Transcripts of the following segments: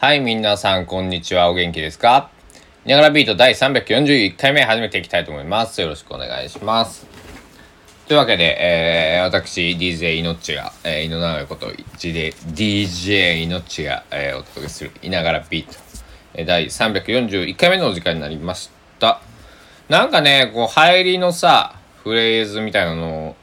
はい、皆さん、こんにちは。お元気ですか？ニャガラビート第341回目始めていきたいと思います。よろしくお願いします。というわけで、えー、私、DJ いのっちが、えー、井野直こと、で DJ いのっちが、えー、お届けする、いながらビート、えー、第341回目のお時間になりました。なんかね、こう、入りのさ、フレーズみたいなのを、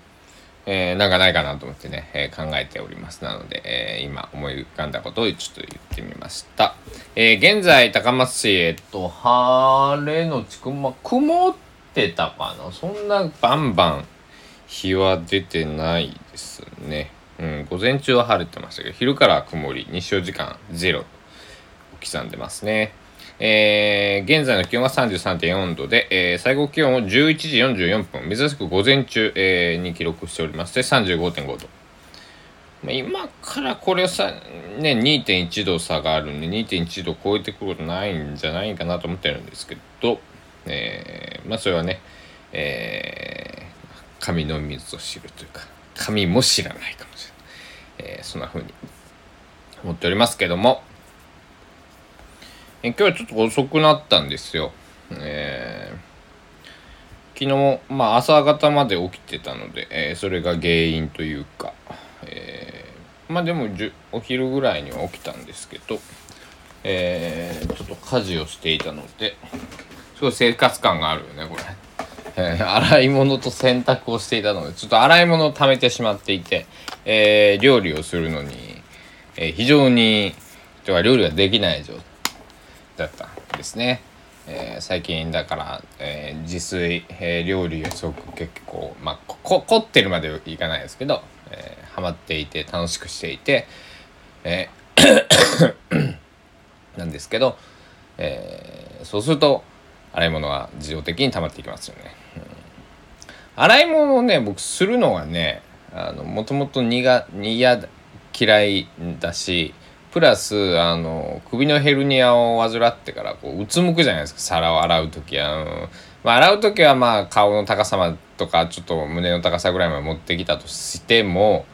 えー、なんかないかなと思ってね、えー、考えております。なので、えー、今思い浮かんだことをちょっと言ってみました。え現在、高松市、えっと、晴れのちくま、曇ってたかな？そんなバンバン日は出てないですね。うん、午前中は晴れてましたけど、昼から曇り、日照時間ゼロ刻んでますね。えー、現在の気温は33.4度で、えー、最高気温を11時44分、珍しく午前中、えー、に記録しておりまして、35.5度。まあ、今からこれをさ、ね、2.1度差があるんで、2.1度超えてくることないんじゃないかなと思ってるんですけど、えー、まあそれはね、えー、神の水を知るというか、神も知らないかもしれない。えー、そんな風に思っておりますけども、え今日はちょっと遅くなったんですよ。えー、昨日、まあ、朝方まで起きてたので、えー、それが原因というか、えー、まあでもお昼ぐらいには起きたんですけど、えー、ちょっと家事をしていたのですごい生活感があるよねこれ。えー、洗い物と洗濯をしていたのでちょっと洗い物を溜めてしまっていて、えー、料理をするのに、えー、非常にとか料理ができない状態だったんですね。えー、最近だから、えー、自炊、えー、料理をすごく結構、まあ、こ凝ってるまでいかないですけど、えー、ハマっていて楽しくしていて、えー なんですけど、えー、そうすると洗い物が自動的に溜まっていきますよね。うん、洗い物をね僕するのがねもともと苦嫌嫌いだしプラスあの首のヘルニアを患ってからこううつむくじゃないですか。皿を洗う時は、うん。まあ、洗う時はまあ顔の高さまとかちょっと胸の高さぐらいまで持ってきたとしても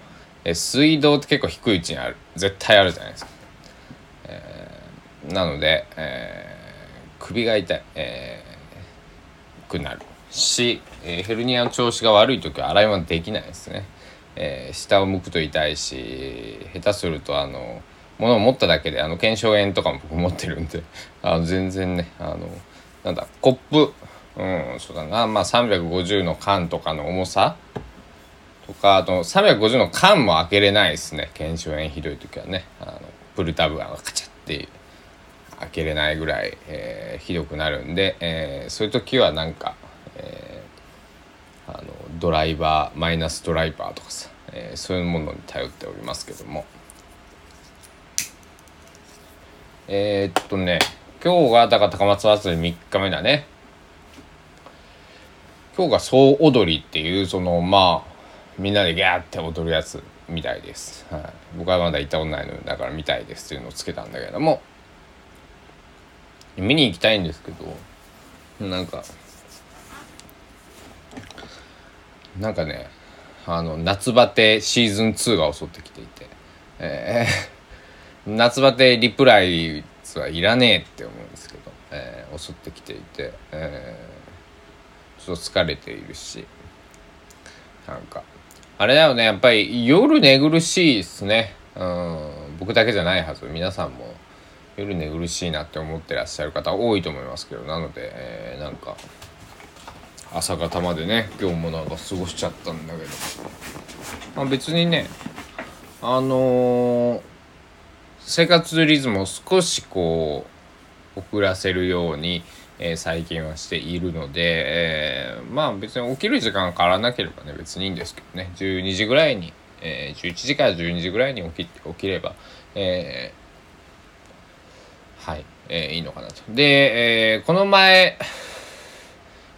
え水道って結構低い位置にある。絶対あるじゃないですか、えー、なので、えー、首が痛い、えー、くなるし、えー、ヘルニアの調子が悪い時は洗い物できないですね、えー、下を向くと痛いし下手するとあのものを持っただけであの腱鞘炎とかも僕持ってるんであの全然ねあのなんだコップうんそうだな。まあ350の缶とかの重さ。とかあと350の缶も開けれないですね。腱鞘炎ひどい時はね。あのプルタブがカチャって開けれないぐらい、えー、ひどくなるんで、えー、そういう時はなんか、えー、あのドライバーマイナスドライバーとかさ、えー、そういうものに頼っておりますけども。えー、っとね、今日がだから高松祭り3日目だね。今日が総踊りっていう、そのまあ、みんなでギャーって踊るやつみたいです。はい、僕はまだ行ったことないのだから見たいですっていうのをつけたんだけども、見に行きたいんですけど、なんか、なんかね、あの、夏バテシーズン2が襲ってきていて、えー夏バテリプライはいらねえって思うんですけど、えー、襲ってきていて、えー、ちょっと疲れているしなんか。あれだよねやっぱり夜寝苦しいですね。うん僕だけじゃないはず。皆さんも夜寝苦しいなって思ってらっしゃる方多いと思いますけどなので、えー、なんか朝方までね今日もなんか過ごしちゃったんだけど、まあ、別にねあのー生活リズムを少しこう遅らせるように、えー、最近はしているので、えー、まあ別に起きる時間が変わらなければね別にいいんですけどね12時ぐらいに、えー、11時から12時ぐらいに起き起きれば、えー、はい、えー、いいのかなと。で、えー、この前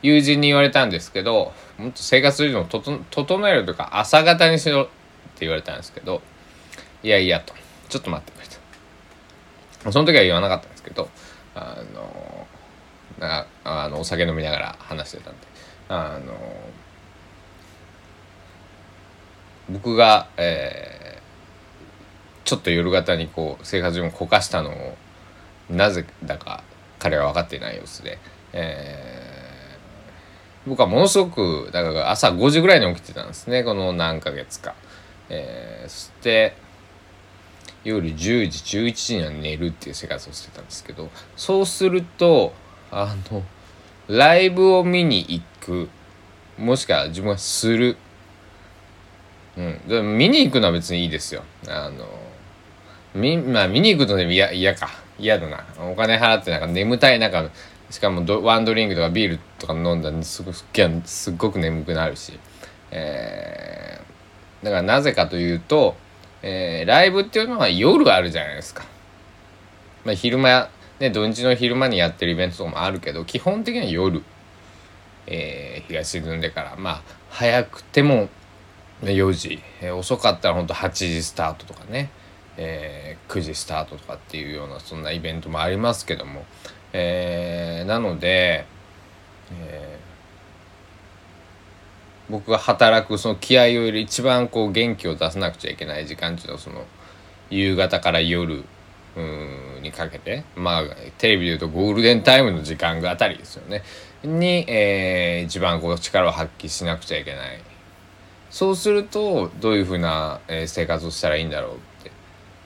友人に言われたんですけどもっと生活リズムを整えるとか朝方にしろって言われたんですけどいやいやとちょっと待ってくれと。その時は言わなかったんですけど、あの、なあのお酒飲みながら話してたんで、あの、僕が、えー、ちょっと夜型にこう生活をこかしたのをなぜだか彼は分かっていない様子で、えー、僕はものすごくだから朝5時ぐらいに起きてたんですねこの何ヶ月か。えー、そして夜10時11時には寝るっていう生活をしてたんですけどそうするとあのライブを見に行くもしくは自分がする。うん。で見に行くのは別にいいですよ。あのみまあ見に行くのでも嫌か。嫌だな。お金払ってなんか眠たい中しかもワンドリンクとかビールとか飲んだらすごすっごく眠くなるし、えー、だからなぜかというと、えー、ライブっていうのは夜あるじゃないですか。まあ、昼間ね土日の昼間にやってるイベントとかもあるけど基本的には夜、えー、日が沈んでから。まあ早くても4時、えー、遅かったらほんと8時スタートとかね。えー、9時スタートとかっていうようなそんなイベントもありますけども、えー、なので、えー、僕が働くその気合を入れ一番こう元気を出さなくちゃいけない時間っていうのはその夕方から夜にかけてまあテレビでいうとゴールデンタイムの時間があたりですよね。に、えー、一番こう力を発揮しなくちゃいけない。そうするとどういうふうな、え、生活をしたらいいんだろうって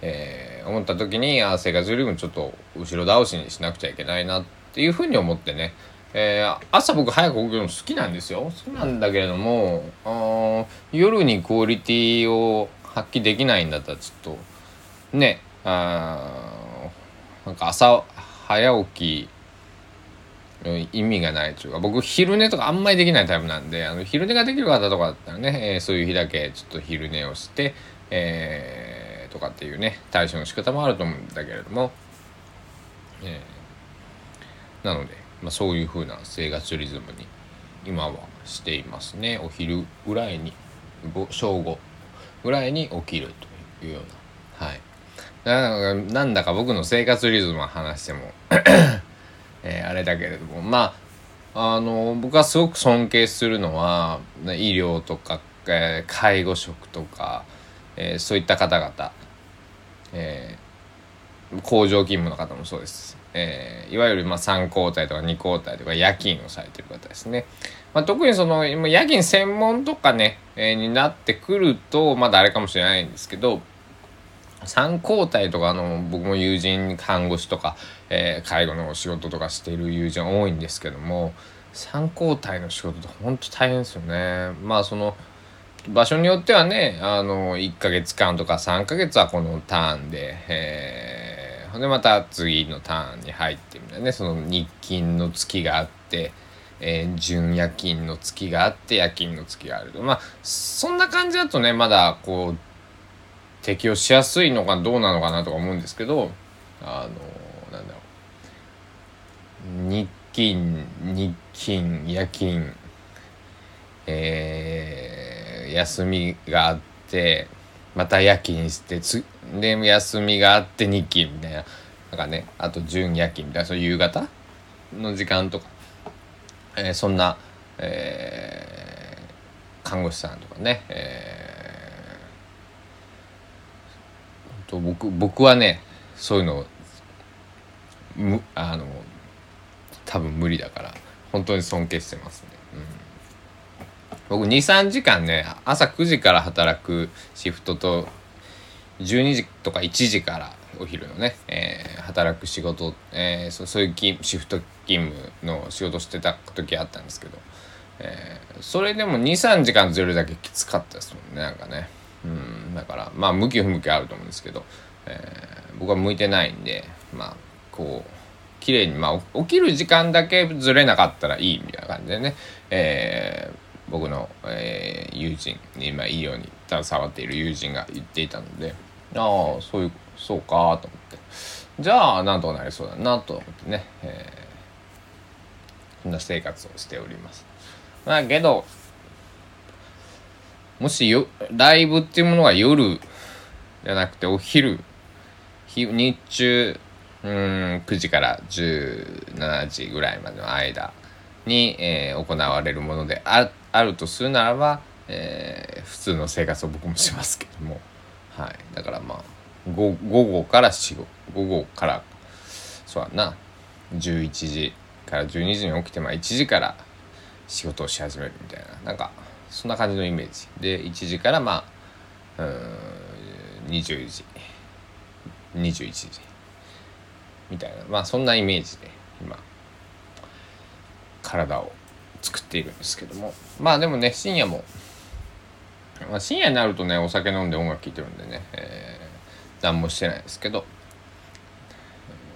えー、思った時にあ生活リズムちょっと後ろ倒しにしなくちゃいけないなっていうふうに思ってね、えー、朝僕早く起きるの好きなんですよ。好きなんだけれどもあ夜にクオリティを発揮できないんだったらちょっとねあなんか朝早起き意味がないというか僕昼寝とかあんまりできないタイプなんであの昼寝ができる方とかだったらね、えー、そういう日だけちょっと昼寝をして、えーとかっていうね対処の仕方もあると思うんだけれども、えー、なので、まあ、そういう風な生活リズムに今はしていますね。お昼ぐらいに正午ぐらいに起きるというような。はい。なんだか僕の生活リズムを話しても えー、あれだけれども。まああの僕はすごく尊敬するのは医療とか、えー、介護職とか、えー、そういった方々。えー、工場勤務の方もそうです。えー、いわゆるまあ3交代とか2交代とか夜勤をされてる方ですね。まあ、特にその夜勤専門とかね、えー、になってくるとまだあれかもしれないんですけど3交代とかの僕も友人看護師とか、えー、介護の仕事とかしてる友人多いんですけども3交代の仕事って本当大変ですよね。まあその場所によってはねあの1ヶ月間とか3ヶ月はこのターンで、えー、ほんでまた次のターンに入ってみたいなね。その日勤の月があって、えー、準夜勤の月があって夜勤の月があると。まあそんな感じだとねまだこう適用しやすいのかどうなのかなとか思うんですけどあのなんだろう。日勤日勤夜勤えー休みがあってまた夜勤してつで休みがあって日勤みたいな。なんかねあと準夜勤みたいな。そういう夕方の時間とか、えー、そんな、えー、看護師さんとかね、えー、と僕僕はねそういうのむあの多分無理だから本当に尊敬してますね。僕23時間ね朝9時から働くシフトと12時とか1時からお昼のね、えー、働く仕事、えー、そそういうシフト勤務の仕事してた時あったんですけど、えー、それでも23時間ずれるだけきつかったですもんねなんかね。うんだからまあ向き不向きあると思うんですけど、えー、僕は向いてないんでまあこう綺麗にまあ起きる時間だけずれなかったらいいみたいな感じでね、えー僕の、えー、友人に今いいように携わっている友人が言っていたのでああそういうそうかと思ってじゃあなんとかなりそうだなと思ってね、えー、そんな生活をしております。だけどもしよライブっていうものが夜じゃなくてお昼日中うん9時から17時ぐらいまでの間に、えー、行われるものであっあるとするならば、えー、普通の生活を僕もしますけども、はい、だからまあ午後から仕事。午後からそうやな。11時から12時に起きてまあ1時から仕事をし始めるみたいな。なんかそんな感じのイメージ。で1時からまあうん20時。21時。みたいな。まあそんなイメージで今。体を。作っているんですけども。まあでもね深夜も、まあ、深夜になるとねお酒飲んで音楽聴いてるんでね、えー、何もしてないですけど。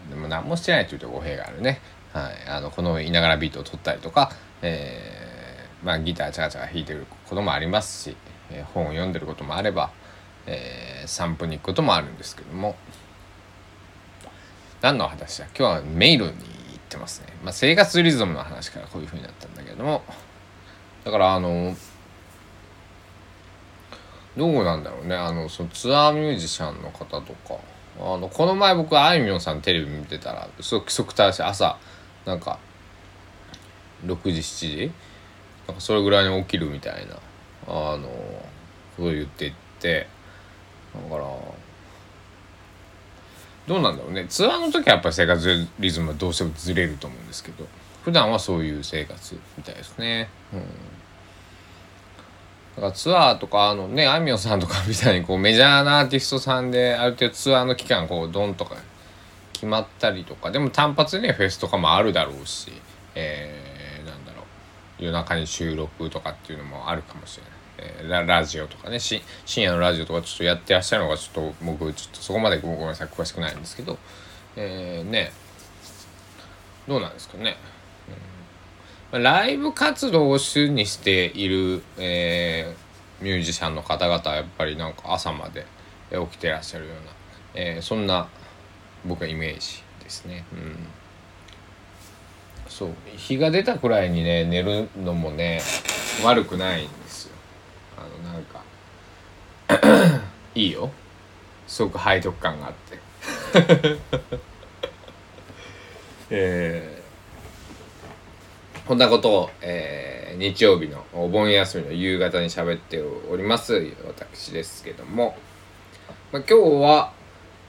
でも何もしてないというと語弊があるね、はい、あのこのいながらビートを取ったりとか、えー、まあ、ギターチャカチャカ弾いてることもありますし、えー、本を読んでることもあれば、え散歩に行くこともあるんですけども。何の話だ？今日はメイルにってますね、まあ、生活リズムの話からこういうふうになったんだけども。だからあのどうなんだろうね。あのそのツアーミュージシャンの方とか。あのこの前僕あいみょんさんテレビ見てたらすごく規則正しい。朝なんか6時7時。なんかそれぐらいに起きるみたいなあのことを言ってって。だからどうなんだろうね。ツアーの時はやっぱり生活リズムはどうしてもずれると思うんですけど。普段はそういう生活みたいですね。うん。だからツアーとかあのねあみょんさんとかみたいにこうメジャーなアーティストさんである程度ツアーの期間こうドンとか決まったりとか。でも単発でねフェスとかもあるだろうしえー、なんだろう。夜中に収録とかっていうのもあるかもしれない。えー、ララジオとかね深夜のラジオとかちょっとやってらっしゃるのがちょっと僕ちょっとそこまでごめんなさい詳しくないんですけどえー、ね。どうなんですかね、うん、ライブ活動を主にしている、えー、ミュージシャンの方々はやっぱりなんか朝まで起きてらっしゃるような、えー、そんな僕はイメージですね。うん。そう。日が出たくらいにね寝るのもね悪くないんいいよ。すごく背徳感があって。えー、こんなことを、えー、日曜日のお盆休みの夕方に喋っております私ですけども、まあ、今日は、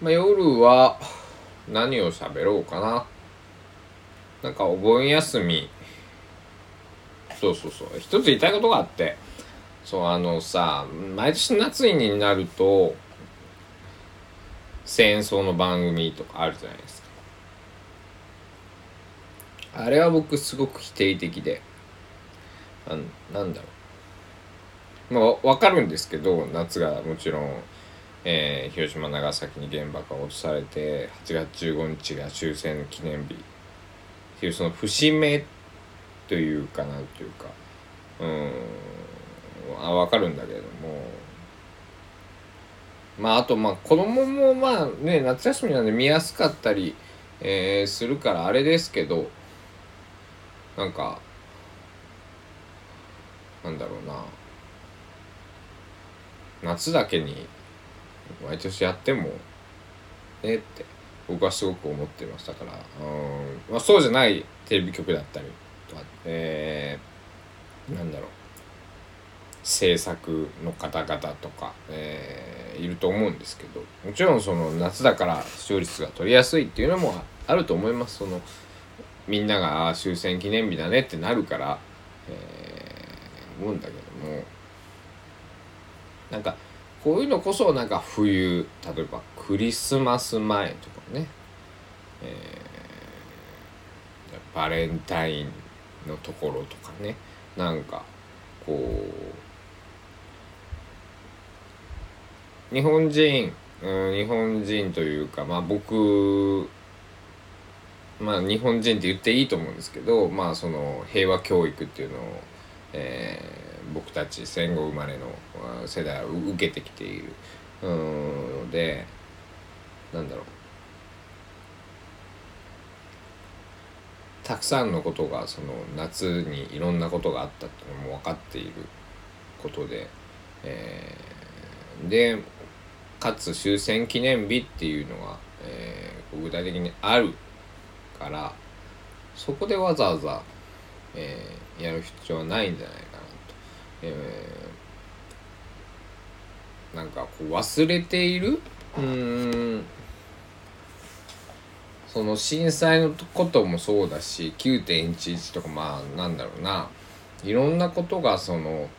まあ、夜は何を喋ろうかな。なんかお盆休み。そうそうそう。一つ言いたいことがあって。そうあのさ毎年夏になると戦争の番組とかあるじゃないですか。あれは僕すごく否定的で。あなんだろう。まあ分かるんですけど夏がもちろん、えー、広島長崎に原爆が落とされて8月15日が終戦記念日。っていうその節目というかなんていうか。うん。あ分かるんだけども。まああとまあ子供もまあね夏休みなんで見やすかったり、えー、するからあれですけどなんかなんだろうな。夏だけに毎年やってもねって僕はすごく思ってましたから、うん。まあ、そうじゃないテレビ局だったりとか、えー、なんだろう。制作の方々とか、えー、いると思うんですけどもちろんその夏だから視聴率が取りやすいっていうのもあると思います。そのみんなが終戦記念日だねってなるから、えー、思うんだけどもなんかこういうのこそなんか冬例えばクリスマス前とかね、えー、バレンタインのところとかねなんかこう日本人、うん、日本人というかまあ僕まあ日本人って言っていいと思うんですけどまあその平和教育っていうのを、えー、僕たち戦後生まれの世代は受けてきている。のでなんだろう。たくさんのことがその夏にいろんなことがあったっていうのも分かっていることで、えー、でかつ終戦記念日っていうのが、えー、具体的にあるからそこでわざわざ、えー、やる必要はないんじゃないかなと。えー、なんかこう忘れているうんその震災のこともそうだし9.11とかまあなんだろうないろんなことがその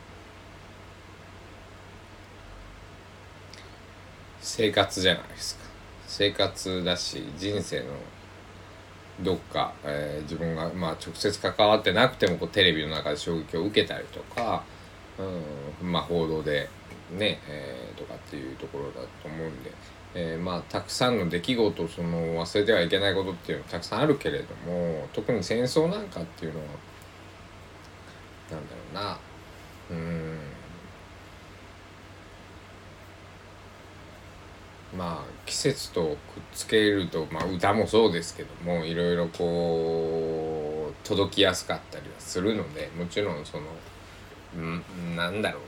生活じゃないですか。生活だし人生のどっか、えー、自分が、まあ、直接関わってなくてもこうテレビの中で衝撃を受けたりとか、うんまあ、報道でね、えー、とかっていうところだと思うんで、えー、まあたくさんの出来事その忘れてはいけないことっていうのはたくさんあるけれども特に戦争なんかっていうのはなんだろうなうんまあ季節とくっつけると、まあ、歌もそうですけどもいろいろこう届きやすかったりはするのでもちろんそのんなんだろ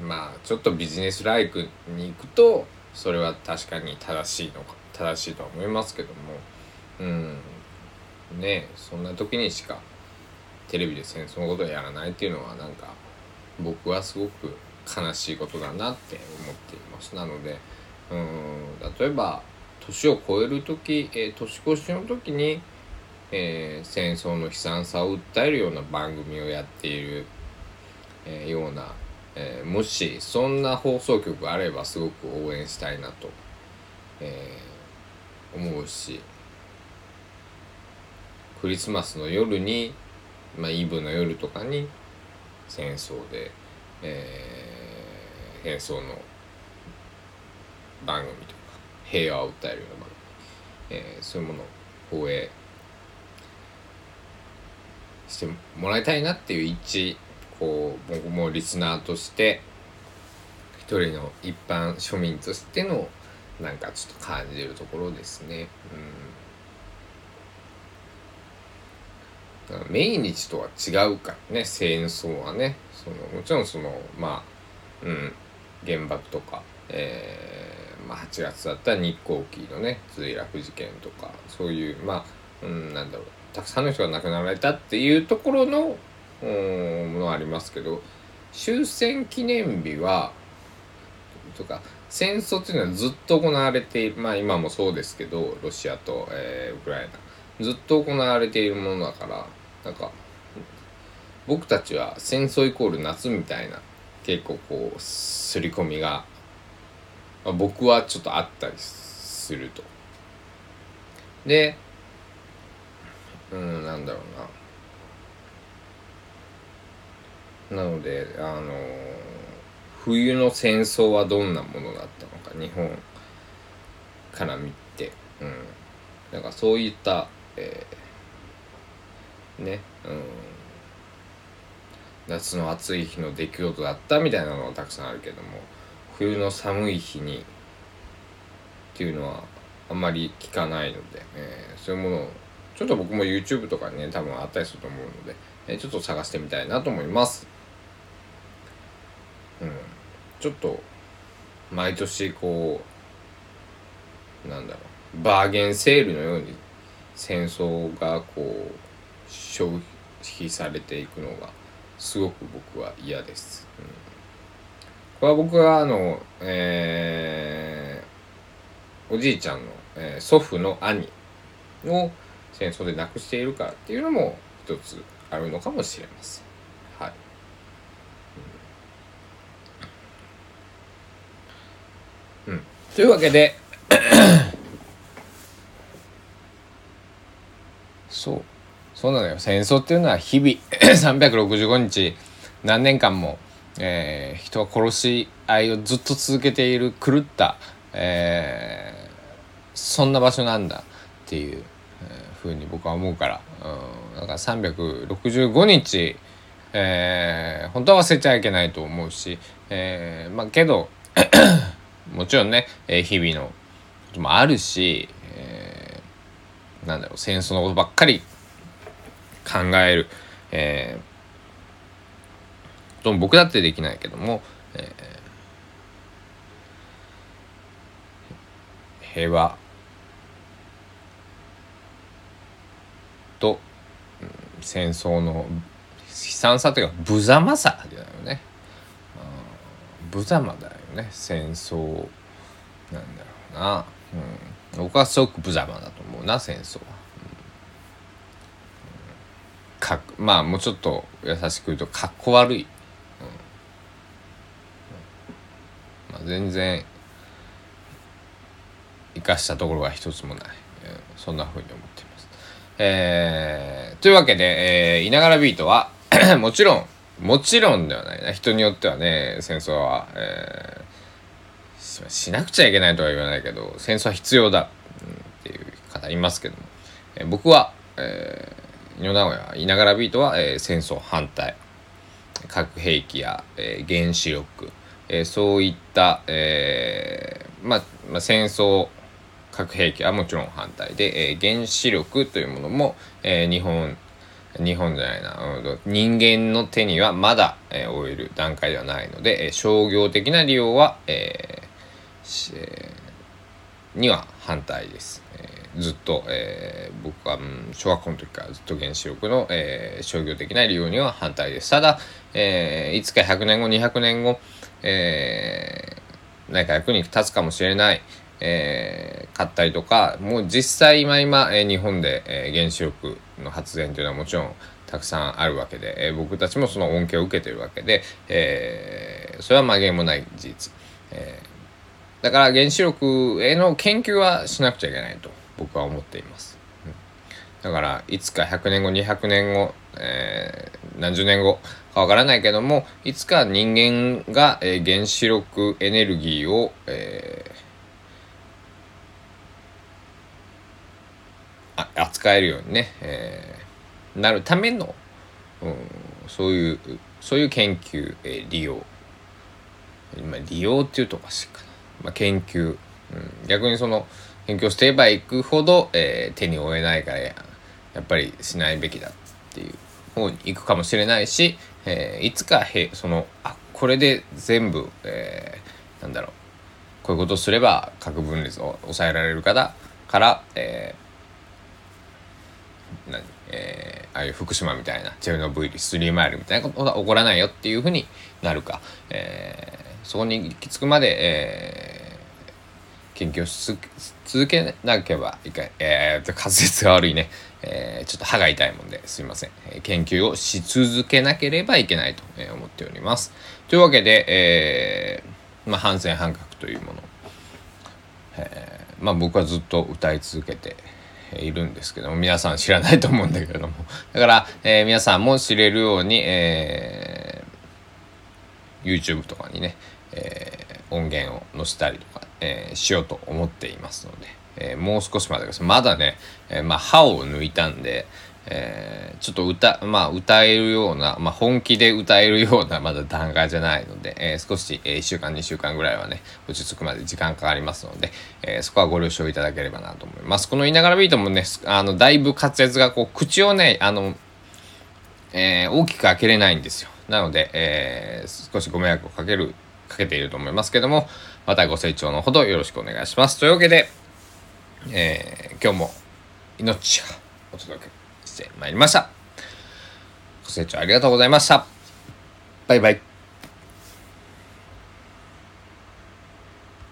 う。まあちょっとビジネスライクに行くとそれは確かに正しいのか正しいとは思いますけどもうんねそんな時にしかテレビで戦争のことをやらないっていうのはなんか僕はすごく悲しいことだなって思っています。なのでうん例えば年を超える時、えー、年越しの時に、えー、戦争の悲惨さを訴えるような番組をやっている、えー、ような、えもしそんな放送局があればすごく応援したいなと、え思うしクリスマスの夜に、まあ、イブの夜とかに戦争で、えー、戦争の番組とか平和を訴えるような番組、えー、そういうものを放映してもらいたいなっていう一こう僕もリスナーとして一人の一般庶民としてのなんかちょっと感じるところですね。うん、命日とは違うからね戦争はね。そのもちろんそのまあうん原爆とか、えまあ、8月だったら日航機のね墜落事件とかそういうまあ、うん、なんだろうたくさんの人が亡くなられたっていうところの、ものありますけど終戦記念日はとか戦争っていうのはずっと行われているまあ今もそうですけどロシアと、えー、ウクライナ。ずっと行われているものだからなんか僕たちは戦争イコール夏みたいな結構こう刷り込みがまあ、僕はちょっとあったりすると。で、うん、なんだろうな。なので、あの冬の戦争はどんなものだったのか、日本から見て、うん。なんかそういった、えー、ね、うん。夏の暑い日の出来事だったみたいなのがたくさんあるけども、冬の寒い日にっていうのはあんまり聞かないので、えー、そういうものをちょっと僕も YouTube とかにね多分あったりすると思うので、えー、ちょっと探してみたいなと思います。うん。ちょっと毎年こうなんだろうバーゲンセールのように戦争がこう消費されていくのがすごく僕は嫌です、うん。は僕はあの、えー、おじいちゃんの、えー、祖父の兄を戦争で亡くしているからっていうのも一つあるのかもしれません。はい。うん。というわけで そう。そうなのよ。戦争っていうのは日々 365日何年間もえー、人は殺し合いをずっと続けている狂った、えー、そんな場所なんだっていう、えー、ふうに僕は思うから、うん、だから365日、えー、本当は忘れちゃいけないと思うし、えー、まあけど もちろんね、えー、日々のこともあるし、えー、なんだろう戦争のことばっかり考える、えーと僕だってできないけども、えー、平和。と、うん、戦争の悲惨さというか無様さだよね。無様だよね。戦争なんだろうな、うん、僕はすごく無様だと思うな戦争は。かまあもうちょっと優しく言うとかっこ悪い、うんまあ、全然生かしたところが一つもない、えー、そんなふうに思っています。えー、というわけで、えー、いながらビートは もちろんもちろんではないな。人によってはね戦争は、えー、しなくちゃいけないとは言わないけど戦争は必要だ、うん、っていう方いますけども、えー、僕は、えー、井上直哉いながらビートは、えー、戦争反対。核兵器や、えー、原子力、えー、そういった、えーまあ、まあ、戦争核兵器はもちろん反対で、えー、原子力というものも、えー、日本日本じゃないな、人間の手にはまだ、えー、終える段階ではないので、えー、商業的な利用は、えーえー、には反対です。えー、ずっと、えー、僕は、うん、小学校の時からずっと原子力の、えー、商業的な利用には反対です。ただ、えー、いつか100年後、200年後、えー、何か役に立つかもしれない、えー、買ったりとか、もう実際今今、え、日本で、え、原子力の発電というのはもちろんたくさんあるわけで、えー、僕たちもその恩恵を受けてるわけで、えー、それは曲げもない事実、えー、だから原子力への研究はしなくちゃいけないと僕は思っています。だからいつか100年後200年後、えー、何十年後かわからないけどもいつか人間が、えー、原子力エネルギーを、えー扱えるようにね、えー、なるための、うん、そういうそういう研究、えー、利用。今利用っていうとおかしいかな、まあ、研究、うん、逆にその研究をしていばいくほど、えー、手に負えないからや。やっぱりしないべきだっていう。方に行くかもしれないし、えー、いつかへそのあこれで全部、えー、なんだろう。こういうことをすれば核分裂を抑えられるからから、え何えー、ああいう福島みたいなチェルノブイリスリーマイルみたいなことが起こらないよっていうふうになるか、えー、そこに行き着くまで、えー、研究をし続けなければいけない、えー、滑舌が悪いね、えー、ちょっと歯が痛いもんですいません、え研究をし続けなければいけないと思っております。というわけで、えーまあ、反戦反核というもの、えーまあ、僕はずっと歌い続けているんですけども皆さん知らないと思うんだけども。だから、えー、皆さんも知れるように、えー、YouTube とかにね、えー、音源を載せたりとか、えー、しようと思っていますので、えー、もう少しまでですまだね、えー、まあ歯を抜いたんで、え、ちょっと歌、まあ、歌えるような、まあ、本気で歌えるようなまだ段階じゃないので、え、少し、え、1週間2週間ぐらいはね落ち着くまで時間かかりますので、え、そこはご了承いただければなと思います。この「いながらビート」もねあのだいぶ滑舌がこう口をねあの、え、大きく開けれないんですよ。なので、え、少しご迷惑をかけるかけていると思いますけどもまたご清聴のほどよろしくお願いしますというわけで、えー、今日も命がお届けしてまいりました。ご清聴ありがとうございました。バイバイ。